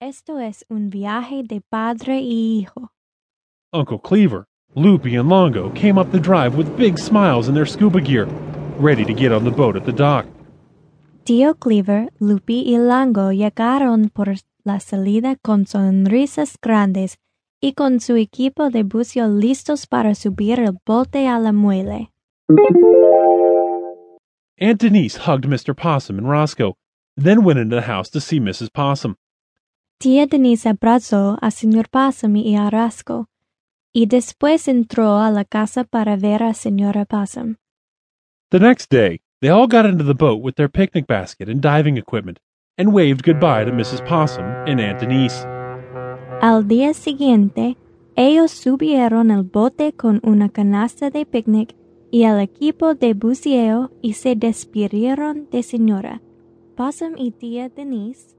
Esto es un viaje de padre y hijo. Uncle Cleaver, Loopy, and Longo came up the drive with big smiles in their scuba gear, ready to get on the boat at the dock. Tío Cleaver, Lupi y Longo llegaron por la salida con sonrisas grandes y con su equipo de buceo listos para subir el bote a la muelle. Aunt Denise hugged Mr. Possum and Roscoe, then went into the house to see Mrs. Possum. Tía Denise abrazó a Señor Possum y a Roscoe, y después entró a la casa para ver a Señora Possum. The next day, they all got into the boat with their picnic basket and diving equipment and waved goodbye to Mrs. Possum and Aunt Denise. Al día siguiente, ellos subieron el bote con una canasta de picnic y el equipo de buceo y se despidieron de señora Possum y tía Denise